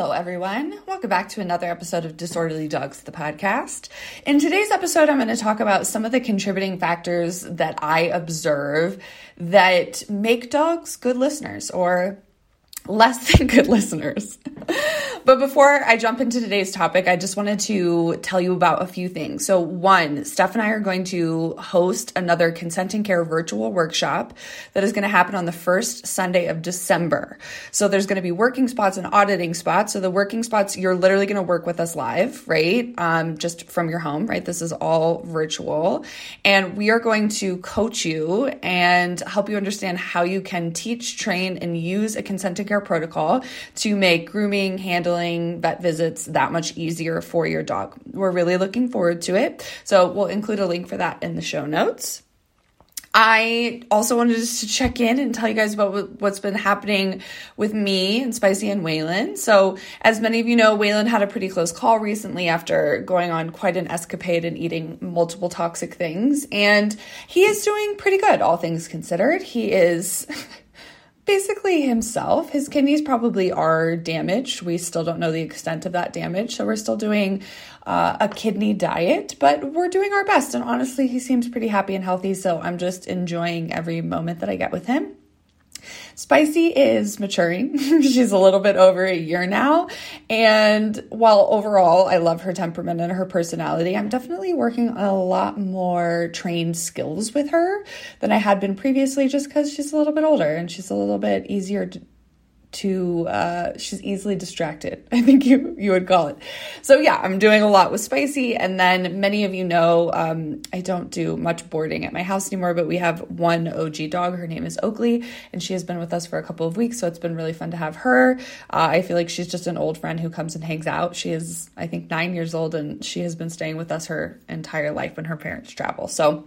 Hello, everyone. Welcome back to another episode of Disorderly Dogs, the podcast. In today's episode, I'm going to talk about some of the contributing factors that I observe that make dogs good listeners or less than good listeners. but before I jump into today's topic, I just wanted to tell you about a few things. So, one, Steph and I are going to host another consent and care virtual workshop that is going to happen on the first Sunday of December. So, there's going to be working spots and auditing spots. So, the working spots, you're literally going to work with us live, right? Um, just from your home, right? This is all virtual. And we are going to coach you and help you understand how you can teach, train, and use a consent and care protocol to make grooming, handling, vet visits that much easier for your dog. We're really looking forward to it. So we'll include a link for that in the show notes. I also wanted to check in and tell you guys about what's been happening with me and Spicy and Waylon. So, as many of you know, Waylon had a pretty close call recently after going on quite an escapade and eating multiple toxic things. And he is doing pretty good, all things considered. He is. basically himself. His kidneys probably are damaged. We still don't know the extent of that damage. So we're still doing uh, a kidney diet, but we're doing our best. And honestly, he seems pretty happy and healthy. So I'm just enjoying every moment that I get with him. Spicy is maturing. She's a little bit over a year now. And while overall I love her temperament and her personality, I'm definitely working a lot more trained skills with her than I had been previously just because she's a little bit older and she's a little bit easier to to uh, she's easily distracted i think you you would call it. So yeah i'm doing a lot with spicy and then many of you know um, i don't do much boarding at my house anymore but we have one og dog. Her name is oakley and she has been with us for a couple of weeks so it's been really fun to have her. Uh, i feel like she's just an old friend who comes and hangs out. She is i think nine years old and she has been staying with us her entire life when her parents travel. So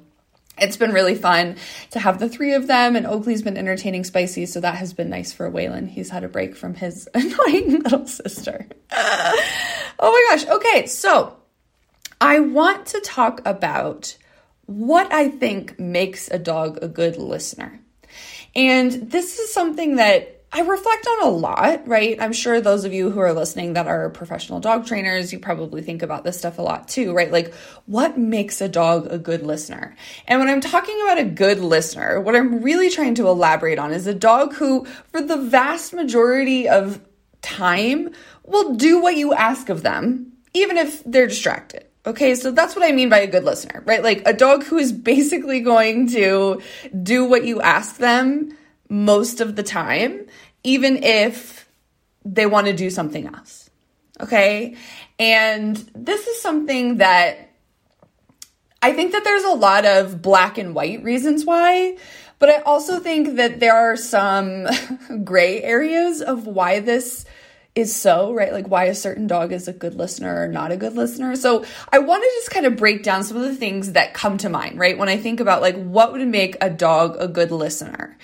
it's been really fun to have the three of them, and Oakley's been entertaining Spicy, so that has been nice for Waylon. He's had a break from his annoying little sister. oh my gosh. Okay, so I want to talk about what I think makes a dog a good listener. And this is something that I reflect on a lot, right? I'm sure those of you who are listening that are professional dog trainers, you probably think about this stuff a lot too, right? Like, what makes a dog a good listener? And when I'm talking about a good listener, what I'm really trying to elaborate on is a dog who, for the vast majority of time, will do what you ask of them, even if they're distracted. Okay, so that's what I mean by a good listener, right? Like a dog who is basically going to do what you ask them most of the time, even if they want to do something else. Okay. And this is something that I think that there's a lot of black and white reasons why, but I also think that there are some gray areas of why this is so, right? Like why a certain dog is a good listener or not a good listener. So I want to just kind of break down some of the things that come to mind, right? When I think about like what would make a dog a good listener.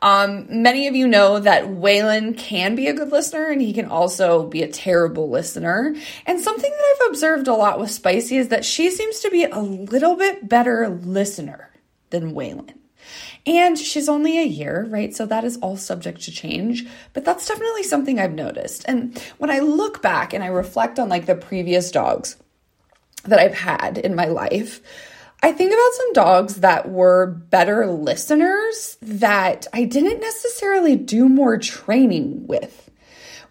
Um, many of you know that Waylon can be a good listener and he can also be a terrible listener. And something that I've observed a lot with Spicy is that she seems to be a little bit better listener than Waylon. And she's only a year, right? So that is all subject to change. But that's definitely something I've noticed. And when I look back and I reflect on like the previous dogs that I've had in my life, I think about some dogs that were better listeners that I didn't necessarily do more training with.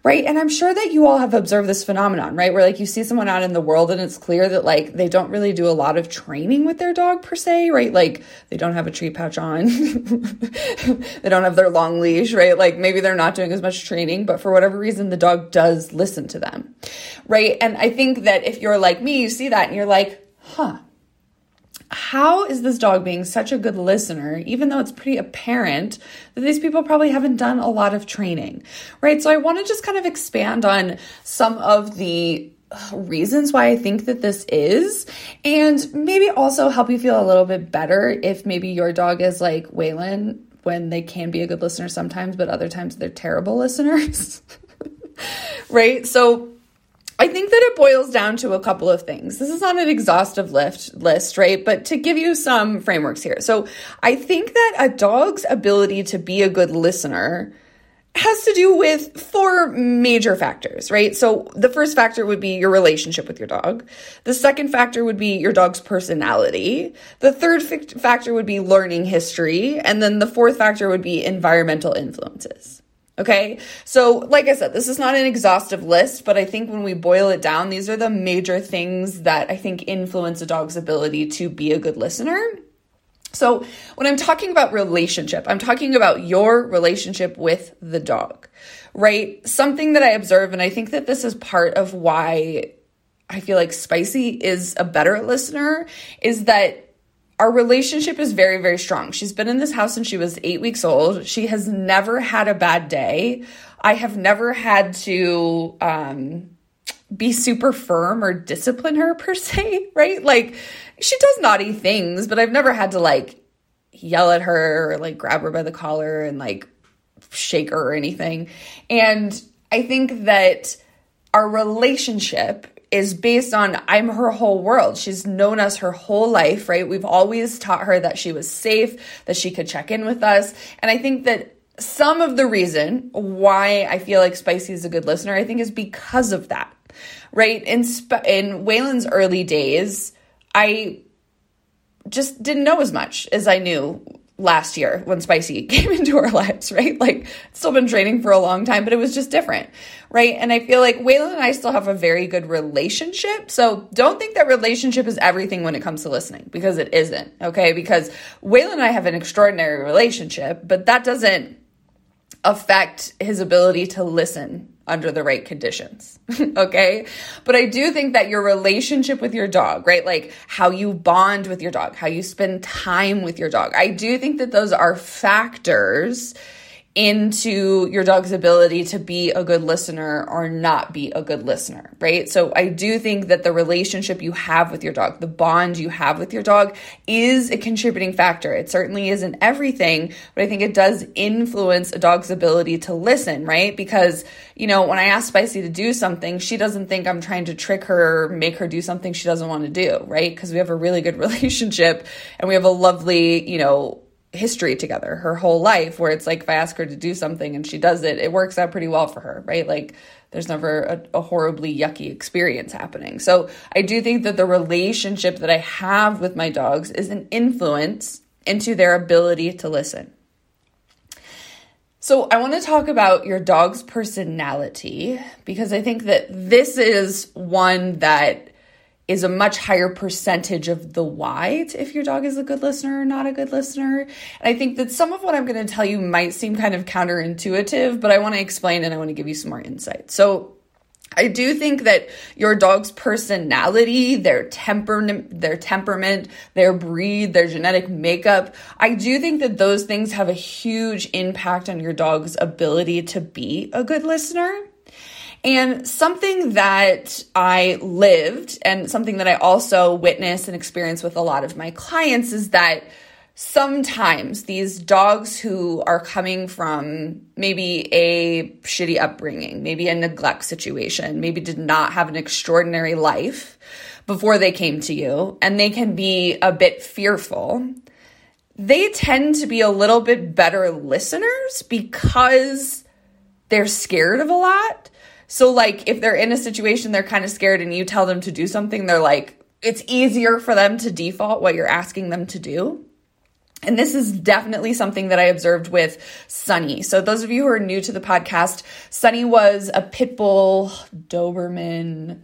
Right. And I'm sure that you all have observed this phenomenon, right? Where like you see someone out in the world and it's clear that like they don't really do a lot of training with their dog per se, right? Like they don't have a treat pouch on. they don't have their long leash, right? Like maybe they're not doing as much training, but for whatever reason, the dog does listen to them. Right. And I think that if you're like me, you see that and you're like, huh, how is this dog being such a good listener, even though it's pretty apparent that these people probably haven't done a lot of training, right? So I want to just kind of expand on some of the reasons why I think that this is, and maybe also help you feel a little bit better if maybe your dog is like Waylon when they can be a good listener sometimes, but other times they're terrible listeners. right? So I think that it boils down to a couple of things. This is not an exhaustive list, list, right? But to give you some frameworks here. So I think that a dog's ability to be a good listener has to do with four major factors, right? So the first factor would be your relationship with your dog. The second factor would be your dog's personality. The third factor would be learning history. And then the fourth factor would be environmental influences. Okay. So, like I said, this is not an exhaustive list, but I think when we boil it down, these are the major things that I think influence a dog's ability to be a good listener. So, when I'm talking about relationship, I'm talking about your relationship with the dog, right? Something that I observe, and I think that this is part of why I feel like Spicy is a better listener, is that our relationship is very, very strong. She's been in this house since she was eight weeks old. She has never had a bad day. I have never had to um, be super firm or discipline her per se, right? Like, she does naughty things, but I've never had to like yell at her or like grab her by the collar and like shake her or anything. And I think that our relationship is based on I'm her whole world. She's known us her whole life, right? We've always taught her that she was safe, that she could check in with us. And I think that some of the reason why I feel like Spicy is a good listener, I think is because of that. Right? In Sp- in Waylon's early days, I just didn't know as much as I knew last year when Spicy came into our lives, right? Like, still been training for a long time, but it was just different, right? And I feel like Waylon and I still have a very good relationship. So don't think that relationship is everything when it comes to listening because it isn't, okay? Because Waylon and I have an extraordinary relationship, but that doesn't affect his ability to listen under the right conditions. okay. But I do think that your relationship with your dog, right? Like how you bond with your dog, how you spend time with your dog. I do think that those are factors into your dog's ability to be a good listener or not be a good listener, right? So I do think that the relationship you have with your dog, the bond you have with your dog is a contributing factor. It certainly isn't everything, but I think it does influence a dog's ability to listen, right? Because, you know, when I ask Spicy to do something, she doesn't think I'm trying to trick her make her do something she doesn't want to do, right? Because we have a really good relationship and we have a lovely, you know, history together her whole life where it's like if I ask her to do something and she does it, it works out pretty well for her, right? Like there's never a, a, horribly yucky experience happening. So I do think that the relationship that I have with my dogs is an influence into their ability to listen. So I want to talk about your dog's personality because I think that this is one that is a much higher percentage of the why if your dog is a good listener or not a good listener. And I think that some of what I'm going to tell you might seem kind of counterintuitive, but I want to explain and I want to give you some more insight. So, I do think that your dog's personality, their temperament, their temperament, their breed, their genetic makeup, I do think that those things have a huge impact on your dog's ability to be a good listener. And something that I lived and something that I also witnessed and experienced with a lot of my clients is that sometimes these dogs who are coming from maybe a shitty upbringing, maybe a neglect situation, maybe did not have an extraordinary life before they came to you, and they can be a bit fearful. They tend to be a little bit better listeners because they're scared of a lot. So, like, if they're in a situation they're kind of scared and you tell them to do something, they're like, it's easier for them to default what you're asking them to do. And this is definitely something that I observed with Sunny. So, those of you who are new to the podcast, Sunny was a pit bull Doberman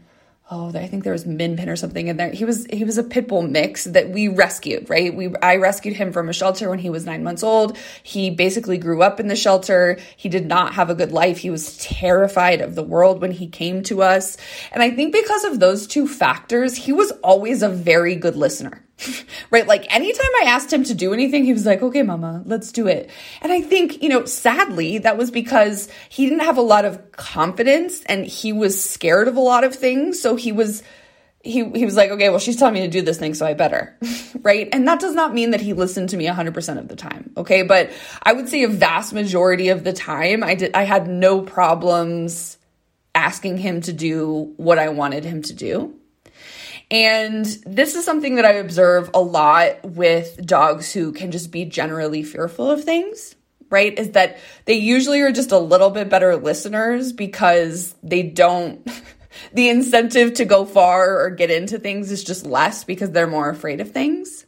oh, I think there was Min Pin or something in there. He was he was a pit bull mix that we rescued, right? We I rescued him from a shelter when he was nine months old. He basically grew up in the shelter. He did not have a good life. He was terrified of the world when he came to us. And I think because of those two factors, he was always a very good listener. right? Like anytime I asked him to do anything, he was like, okay, mama, let's do it. And I think, you know, sadly, that was because he didn't have a lot of confidence and he was scared of a lot of things. So he was, he, he was like, okay, well, she's telling me to do this thing, so I better, right? And that does not mean that he listened to me 100% of the time, okay? But I would say a vast majority of the time, I did, I had no problems asking him to do what I wanted him to do. And this is something that I observe a lot with dogs who can just be generally fearful of things, right? Is that they usually are just a little bit better listeners because they don't, the incentive to go far or get into things is just less because they're more afraid of things.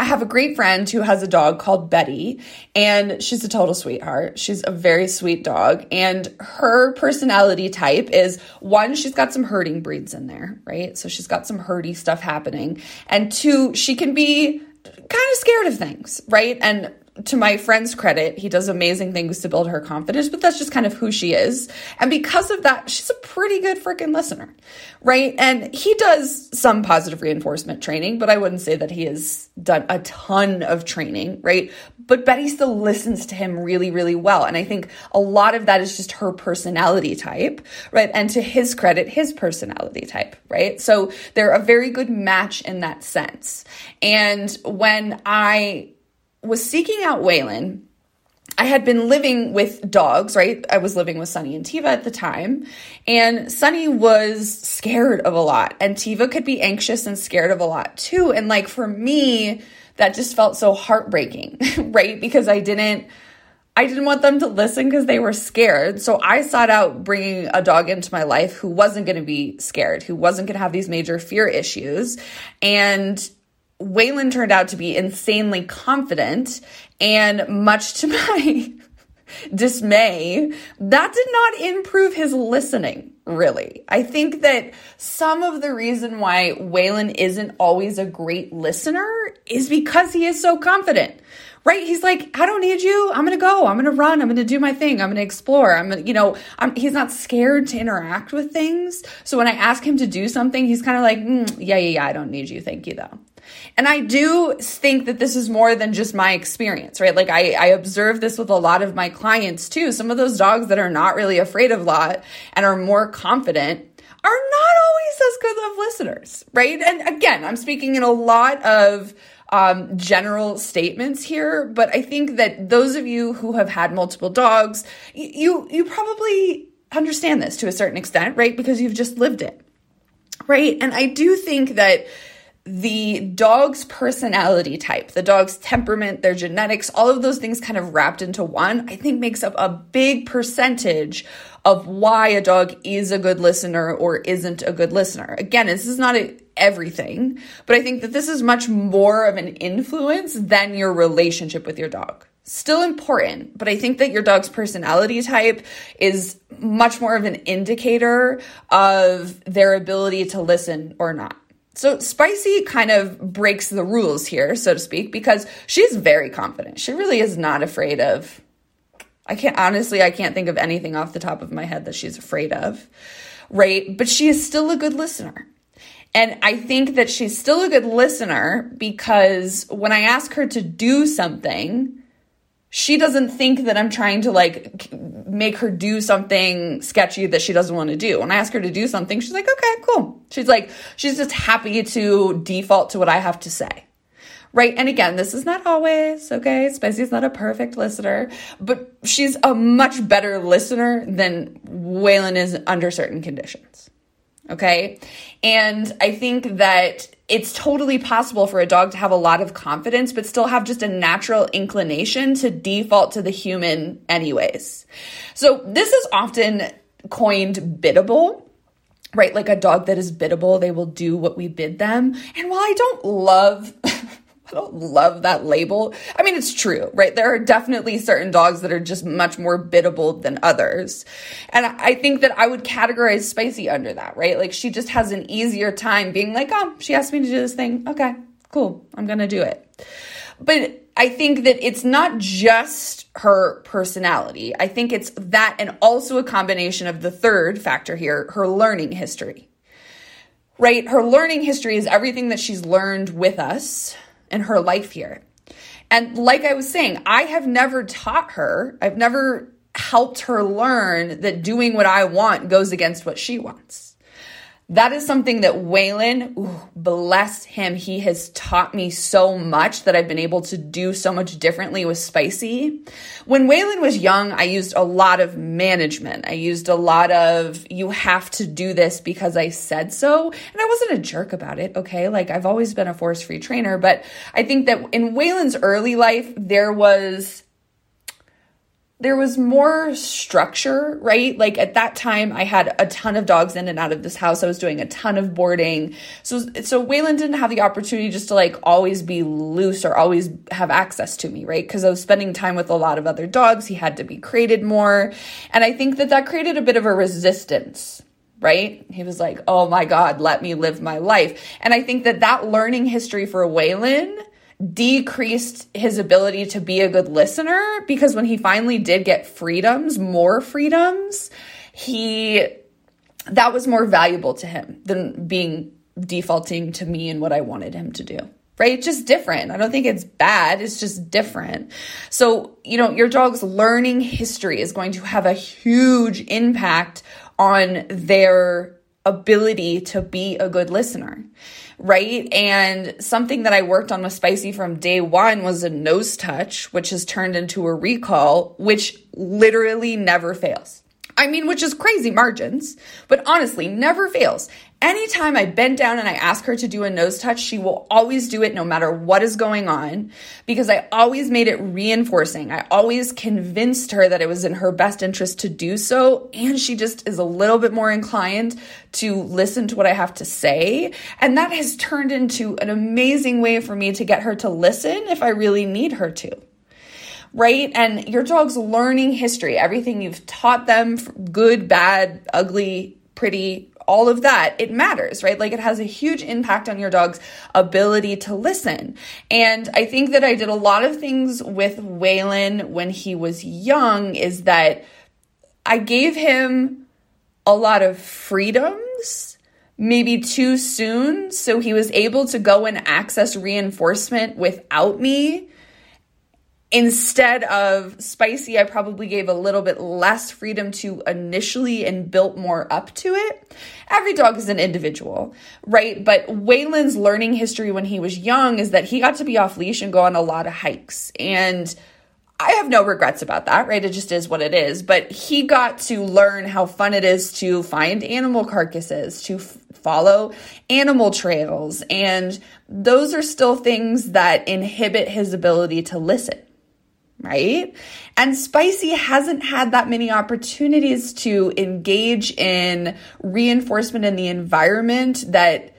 I have a great friend who has a dog called Betty, and she's a total sweetheart. She's a very sweet dog, and her personality type is one, she's got some herding breeds in there, right? So she's got some herdy stuff happening. And two, she can be kind of scared of things, right? And to my friend's credit, he does amazing things to build her confidence, but that's just kind of who she is. And because of that, she's a pretty good freaking listener, right? And he does some positive reinforcement training, but I wouldn't say that he has done a ton of training, right? But Betty still listens to him really, really well. And I think a lot of that is just her personality type, right? And to his credit, his personality type, right? So they're a very good match in that sense. And when I was seeking out Waylon, I had been living with dogs, right? I was living with Sunny and Tiva at the time, and Sunny was scared of a lot, and Tiva could be anxious and scared of a lot too. And like for me, that just felt so heartbreaking, right? Because I didn't. I didn't want them to listen because they were scared. So I sought out bringing a dog into my life who wasn't going to be scared, who wasn't going to have these major fear issues. And Waylon turned out to be insanely confident, and much to my dismay, that did not improve his listening, really. I think that some of the reason why Waylon isn't always a great listener is because he is so confident. Right? He's like, I don't need you. I'm going to go. I'm going to run. I'm going to do my thing. I'm going to explore. I'm going to, you know, I'm, he's not scared to interact with things. So when I ask him to do something, he's kind of like, mm, yeah, yeah, yeah, I don't need you. Thank you, though. And I do think that this is more than just my experience, right? Like I, I observe this with a lot of my clients too. Some of those dogs that are not really afraid of lot and are more confident are not always as good of listeners, right? And again, I'm speaking in a lot of um, general statements here, but I think that those of you who have had multiple dogs, you you probably understand this to a certain extent, right? Because you've just lived it, right? And I do think that the dog's personality type, the dog's temperament, their genetics, all of those things kind of wrapped into one, I think makes up a big percentage of why a dog is a good listener or isn't a good listener. Again, this is not a, everything, but I think that this is much more of an influence than your relationship with your dog. Still important, but I think that your dog's personality type is much more of an indicator of their ability to listen or not. So Spicy kind of breaks the rules here, so to speak, because she's very confident. She really is not afraid of. I can't, honestly, I can't think of anything off the top of my head that she's afraid of, right? But she is still a good listener. And I think that she's still a good listener because when I ask her to do something, she doesn't think that I'm trying to like make her do something sketchy that she doesn't want to do. When I ask her to do something, she's like, okay, cool. She's like, she's just happy to default to what I have to say. Right. And again, this is not always, okay? Spicy's not a perfect listener, but she's a much better listener than Waylon is under certain conditions. Okay. And I think that it's totally possible for a dog to have a lot of confidence, but still have just a natural inclination to default to the human, anyways. So, this is often coined biddable right? Like a dog that is biddable, they will do what we bid them. And while I don't love love that label. I mean, it's true, right? There are definitely certain dogs that are just much more biddable than others. And I think that I would categorize Spicy under that, right? Like she just has an easier time being like, oh, she asked me to do this thing. Okay, cool. I'm going to do it. But I think that it's not just her personality. I think it's that and also a combination of the third factor here, her learning history right? Her learning history is everything that she's learned with us in her life here. And like I was saying, I have never taught her, I've never helped her learn that doing what I want goes against what she wants. That is something that Waylon, ooh, bless him, he has taught me so much that I've been able to do so much differently with Spicy. When Waylon was young, I used a lot of management. I used a lot of, you have to do this because I said so. And I wasn't a jerk about it, okay? Like I've always been a force free trainer, but I think that in Waylon's early life, there was there was more structure, right? Like at that time, I had a ton of dogs in and out of this house. I was doing a ton of boarding. So, so Waylon didn't have the opportunity just to like always be loose or always have access to me, right? Because I was spending time with a lot of other dogs. He had to be crated more. And I think that that created a bit of a resistance right? He was like, oh my God, let me live my life. And I think that that learning history for Waylon decreased his ability to be a good listener because when he finally did get freedoms, more freedoms, he that was more valuable to him than being defaulting to me and what I wanted him to do. Right? It's just different. I don't think it's bad. It's just different. So, you know, your dog's learning history is going to have a huge impact on their ability to be a good listener right? And something that I worked on with Spicy from day one was a nose touch, which has turned into a recall, which literally never fails. I mean, which is crazy margins, but honestly, never fails. Anytime I bend down and I ask her to do a nose touch, she will always do it no matter what is going on because I always made it reinforcing. I always convinced her that it was in her best interest to do so. And she just is a little bit more inclined to listen to what I have to say. And that has turned into an amazing way for me to get her to listen if I really need her to right? And your dog's learning history, everything you've taught them, good, bad, ugly, pretty, all of that, it matters, right? Like it has a huge impact on your dog's ability to listen. And I think that I did a lot of things with Waylon when he was young is that I gave him a lot of freedoms maybe too soon. So he was able to go and access reinforcement without me Instead of spicy, I probably gave a little bit less freedom to initially and built more up to it. Every dog is an individual, right? But Waylon's learning history when he was young is that he got to be off leash and go on a lot of hikes. And I have no regrets about that, right? It just is what it is. But he got to learn how fun it is to find animal carcasses, to f- follow animal trails. And those are still things that inhibit his ability to listen right? And Spicy hasn't had that many opportunities to engage in reinforcement in the environment that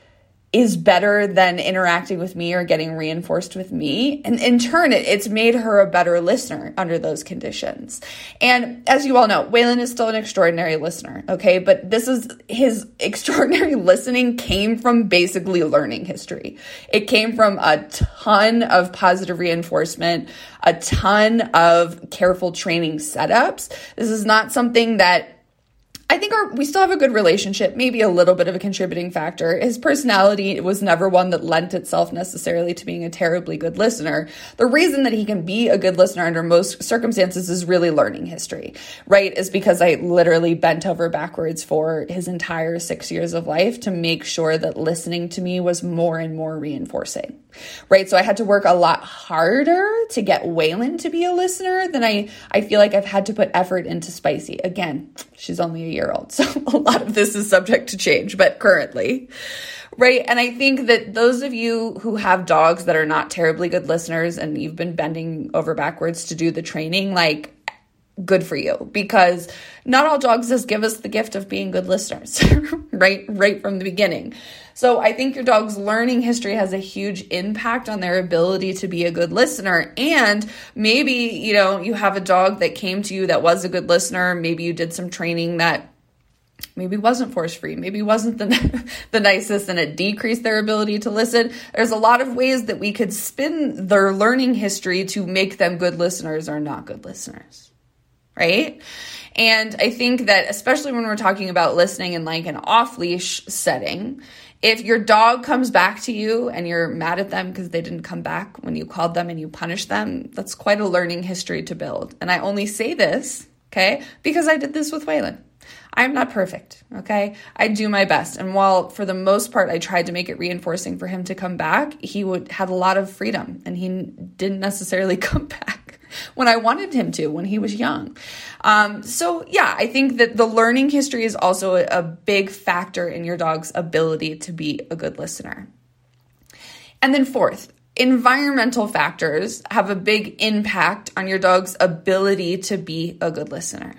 is better than interacting with me or getting reinforced with me. And in turn, it, it's made her a better listener under those conditions. And as you all know, Waylon is still an extraordinary listener, okay? But this is his extraordinary listening came from basically learning history. It came from a ton of positive reinforcement, a ton of careful training setups. This is not something that I think our we still have a good relationship, maybe a little bit of a contributing factor. His personality was never one that lent itself necessarily to being a terribly good listener. The reason that he can be a good listener under most circumstances is really learning history, right? Is because I literally bent over backwards for his entire 6 years of life to make sure that listening to me was more and more reinforcing right? So I had to work a lot harder to get Waylon to be a listener than I, I feel like I've had to put effort into Spicy. Again, she's only a year old, so a lot of this is subject to change, but currently, right? And I think that those of you who have dogs that are not terribly good listeners and you've been bending over backwards to do the training, like, good for you because not all dogs just give us the gift of being good listeners, right? Right from the beginning. So I think your dog's learning history has a huge impact on their ability to be a good listener. And maybe, you know, you have a dog that came to you that was a good listener. Maybe you did some training that maybe wasn't force free, maybe wasn't the, the nicest and it decreased their ability to listen. There's a lot of ways that we could spin their learning history to make them good listeners or not good listeners right? And I think that, especially when we're talking about listening in like an off leash setting, if your dog comes back to you and you're mad at them because they didn't come back when you called them and you punish them, that's quite a learning history to build. And I only say this, okay, because I did this with Waylon. I'm not perfect, okay? I do my best. And while for the most part I tried to make it reinforcing for him to come back, he would had a lot of freedom and he didn't necessarily come back when I wanted him to when he was young. Um, so, yeah, I think that the learning history is also a, a big factor in your dog's ability to be a good listener. And then, fourth, environmental factors have a big impact on your dog's ability to be a good listener.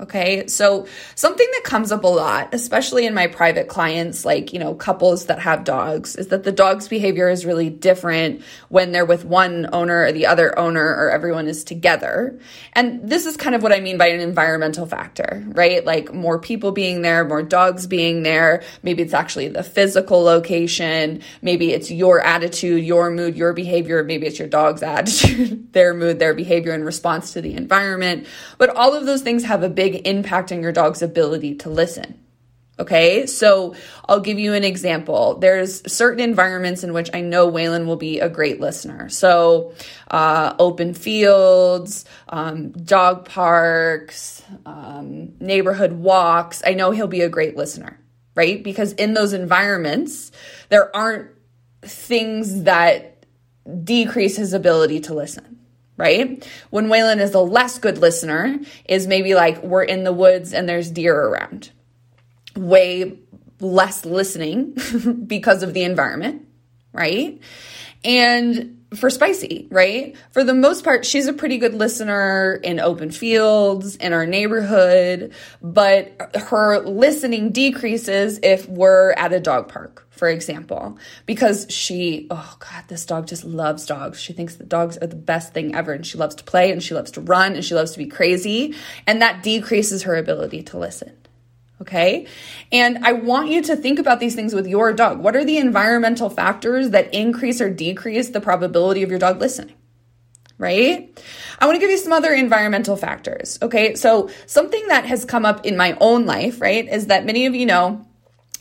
Okay. So something that comes up a lot, especially in my private clients, like, you know, couples that have dogs, is that the dog's behavior is really different when they're with one owner or the other owner or everyone is together. And this is kind of what I mean by an environmental factor, right? Like more people being there, more dogs being there. Maybe it's actually the physical location. Maybe it's your attitude, your mood, your behavior. Maybe it's your dog's attitude, their mood, their behavior in response to the environment. But all of those things have a big big impact on your dog's ability to listen. Okay, so I'll give you an example. There's certain environments in which I know Waylon will be a great listener. So, uh, open fields, um, dog parks, um, neighborhood walks. I know he'll be a great listener, right? Because in those environments, there aren't things that decrease his ability to listen right? When Waylon is a less good listener, is maybe like we're in the woods and there's deer around. Way less listening because of the environment, right? And for Spicy, right? For the most part, she's a pretty good listener in open fields, in our neighborhood, but her listening decreases if we're at a dog park for example, because she, oh God, this dog just loves dogs. She thinks that dogs are the best thing ever and she loves to play and she loves to run and she loves to be crazy. And that decreases her ability to listen. Okay. And I want you to think about these things with your dog. What are the environmental factors that increase or decrease the probability of your dog listening? Right? I want to give you some other environmental factors. Okay. So something that has come up in my own life, right, is that many of you know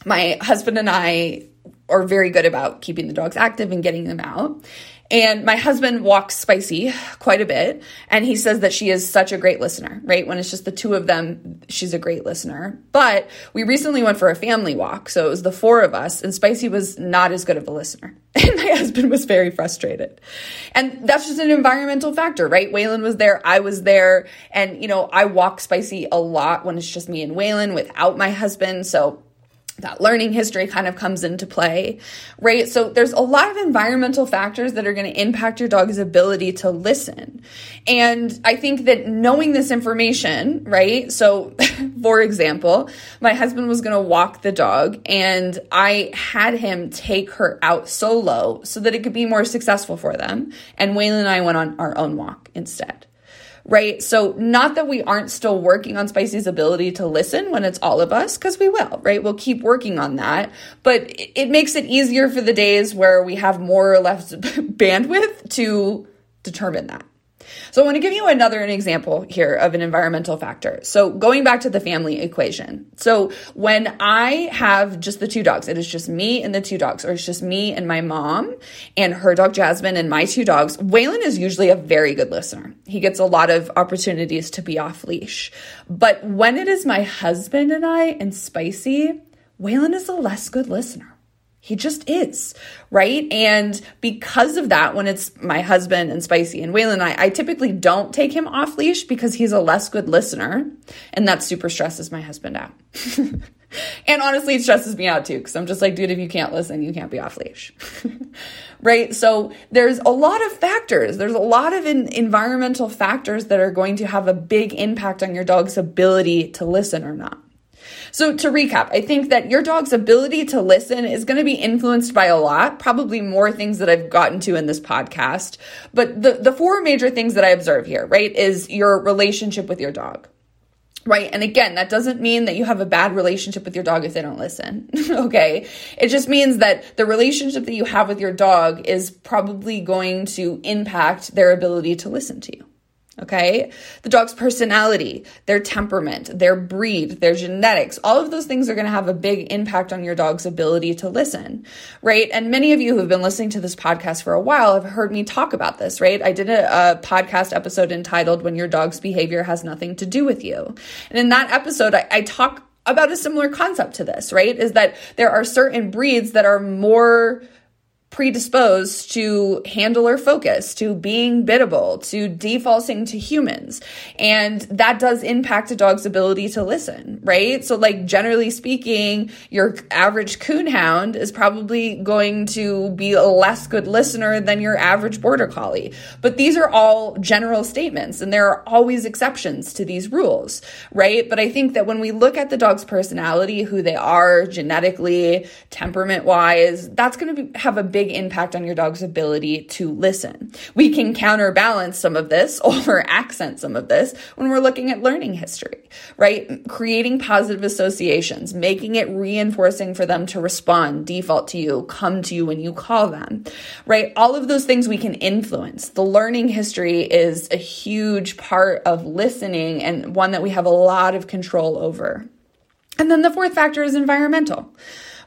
my husband and I are very good about keeping the dogs active and getting them out. And my husband walks Spicy quite a bit, and he says that she is such a great listener, right? When it's just the two of them, she's a great listener. But we recently went for a family walk, so it was the four of us, and Spicy was not as good of a listener. And my husband was very frustrated. And that's just an environmental factor, right? Waylon was there, I was there, and you know, I walk Spicy a lot when it's just me and Waylon without my husband, so that learning history kind of comes into play, right? So there's a lot of environmental factors that are going to impact your dog's ability to listen. And I think that knowing this information, right? So for example, my husband was going to walk the dog and I had him take her out solo so that it could be more successful for them. And Waylon and I went on our own walk instead right? So, not that we aren't still working on Spicy's ability to listen when it's all of us, because we will, right? We'll keep working on that. But it makes it easier for the days where we have more or less bandwidth to determine that. So I want to give you another an example here of an environmental factor. So going back to the family equation. So when I have just the two dogs, it is just me and the two dogs, or it's just me and my mom and her dog Jasmine and my two dogs, Waylon is usually a very good listener. He gets a lot of opportunities to be off leash. But when it is my husband and I and Spicy, Waylon is a less good listener. He just is, right? And because of that, when it's my husband and Spicy and Waylon and I, I typically don't take him off leash because he's a less good listener. And that super stresses my husband out. and honestly, it stresses me out too because I'm just like, dude, if you can't listen, you can't be off leash. right? So there's a lot of factors. There's a lot of in- environmental factors that are going to have a big impact on your dog's ability to listen or not. So to recap, I think that your dog's ability to listen is going to be influenced by a lot, probably more things that I've gotten to in this podcast. But the, the four major things that I observe here, right, is your relationship with your dog. Right. And again, that doesn't mean that you have a bad relationship with your dog if they don't listen. okay. It just means that the relationship that you have with your dog is probably going to impact their ability to listen to you. Okay. The dog's personality, their temperament, their breed, their genetics, all of those things are going to have a big impact on your dog's ability to listen, right? And many of you who have been listening to this podcast for a while have heard me talk about this, right? I did a, a podcast episode entitled When Your Dog's Behavior Has Nothing to Do with You. And in that episode, I, I talk about a similar concept to this, right? Is that there are certain breeds that are more predisposed to handler focus, to being biddable, to defaulting to humans. And that does impact a dog's ability to listen, right? So, like, generally speaking, your average coonhound is probably going to be a less good listener than your average border collie. But these are all general statements, and there are always exceptions to these rules, right? But I think that when we look at the dog's personality, who they are genetically, temperament wise, that's going to have a big big impact on your dog's ability to listen. We can counterbalance some of this or accent some of this when we're looking at learning history, right? Creating positive associations, making it reinforcing for them to respond, default to you, come to you when you call them, right? All of those things we can influence. The learning history is a huge part of listening and one that we have a lot of control over. And then the fourth factor is environmental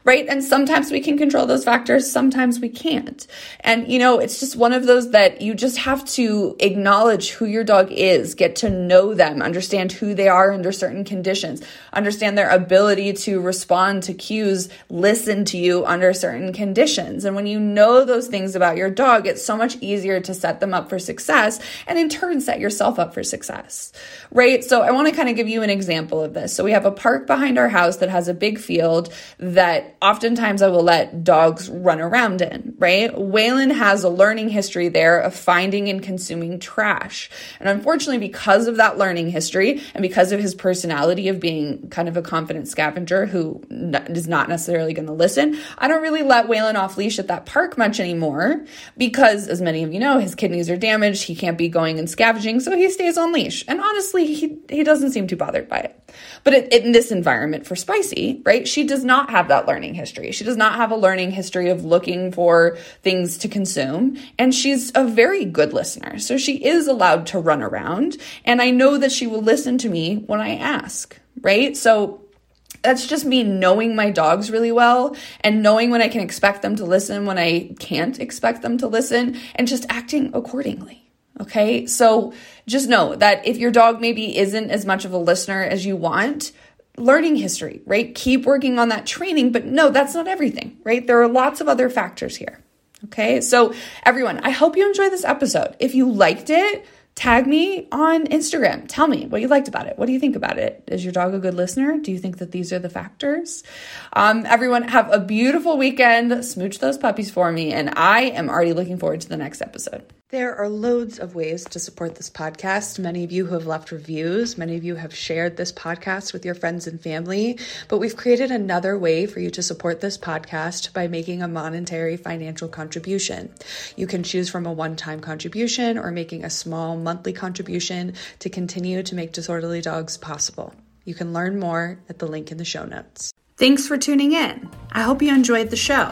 right? And sometimes we can control those factors, sometimes we can't. And, you know, it's just one of those that you just have to acknowledge who your dog is, get to know them, understand who they are under certain conditions, understand their ability to respond to cues, listen to you under certain conditions. And when you know those things about your dog, it's so much easier to set them up for success and in turn set yourself up for success, right? So I want to kind of give you an example of this. So we have a park behind our house that has a big field that oftentimes I will let dogs run around in, right? Waylon has a learning history there of finding and consuming trash. And unfortunately, because of that learning history and because of his personality of being kind of a confident scavenger who is not necessarily going to listen, I don't really let Waylon off leash at that park much anymore because, as many of you know, his kidneys are damaged. He can't be going and scavenging, so he stays on leash. And honestly, he, he doesn't seem too bothered by it. But it, in this environment for Spicy, right, she does not have that learning history. She does not have a learning history of looking for things to consume. And she's a very good listener. So she is allowed to run around. And I know that she will listen to me when I ask, right? So that's just me knowing my dogs really well and knowing when I can expect them to listen, when I can't expect them to listen, and just acting accordingly. Okay. So just know that if your dog maybe isn't as much of a listener as you want, learning history, right? Keep working on that training, but no, that's not everything, right? There are lots of other factors here. Okay. So everyone, I hope you enjoyed this episode. If you liked it, tag me on Instagram. Tell me what you liked about it. What do you think about it? Is your dog a good listener? Do you think that these are the factors? Um, everyone, have a beautiful weekend. Smooch those puppies for me. And I am already looking forward to the next episode. There are loads of ways to support this podcast. Many of you who have left reviews, many of you have shared this podcast with your friends and family, but we've created another way for you to support this podcast by making a monetary financial contribution. You can choose from a one time contribution or making a small monthly contribution to continue to make Disorderly Dogs possible. You can learn more at the link in the show notes. Thanks for tuning in. I hope you enjoyed the show.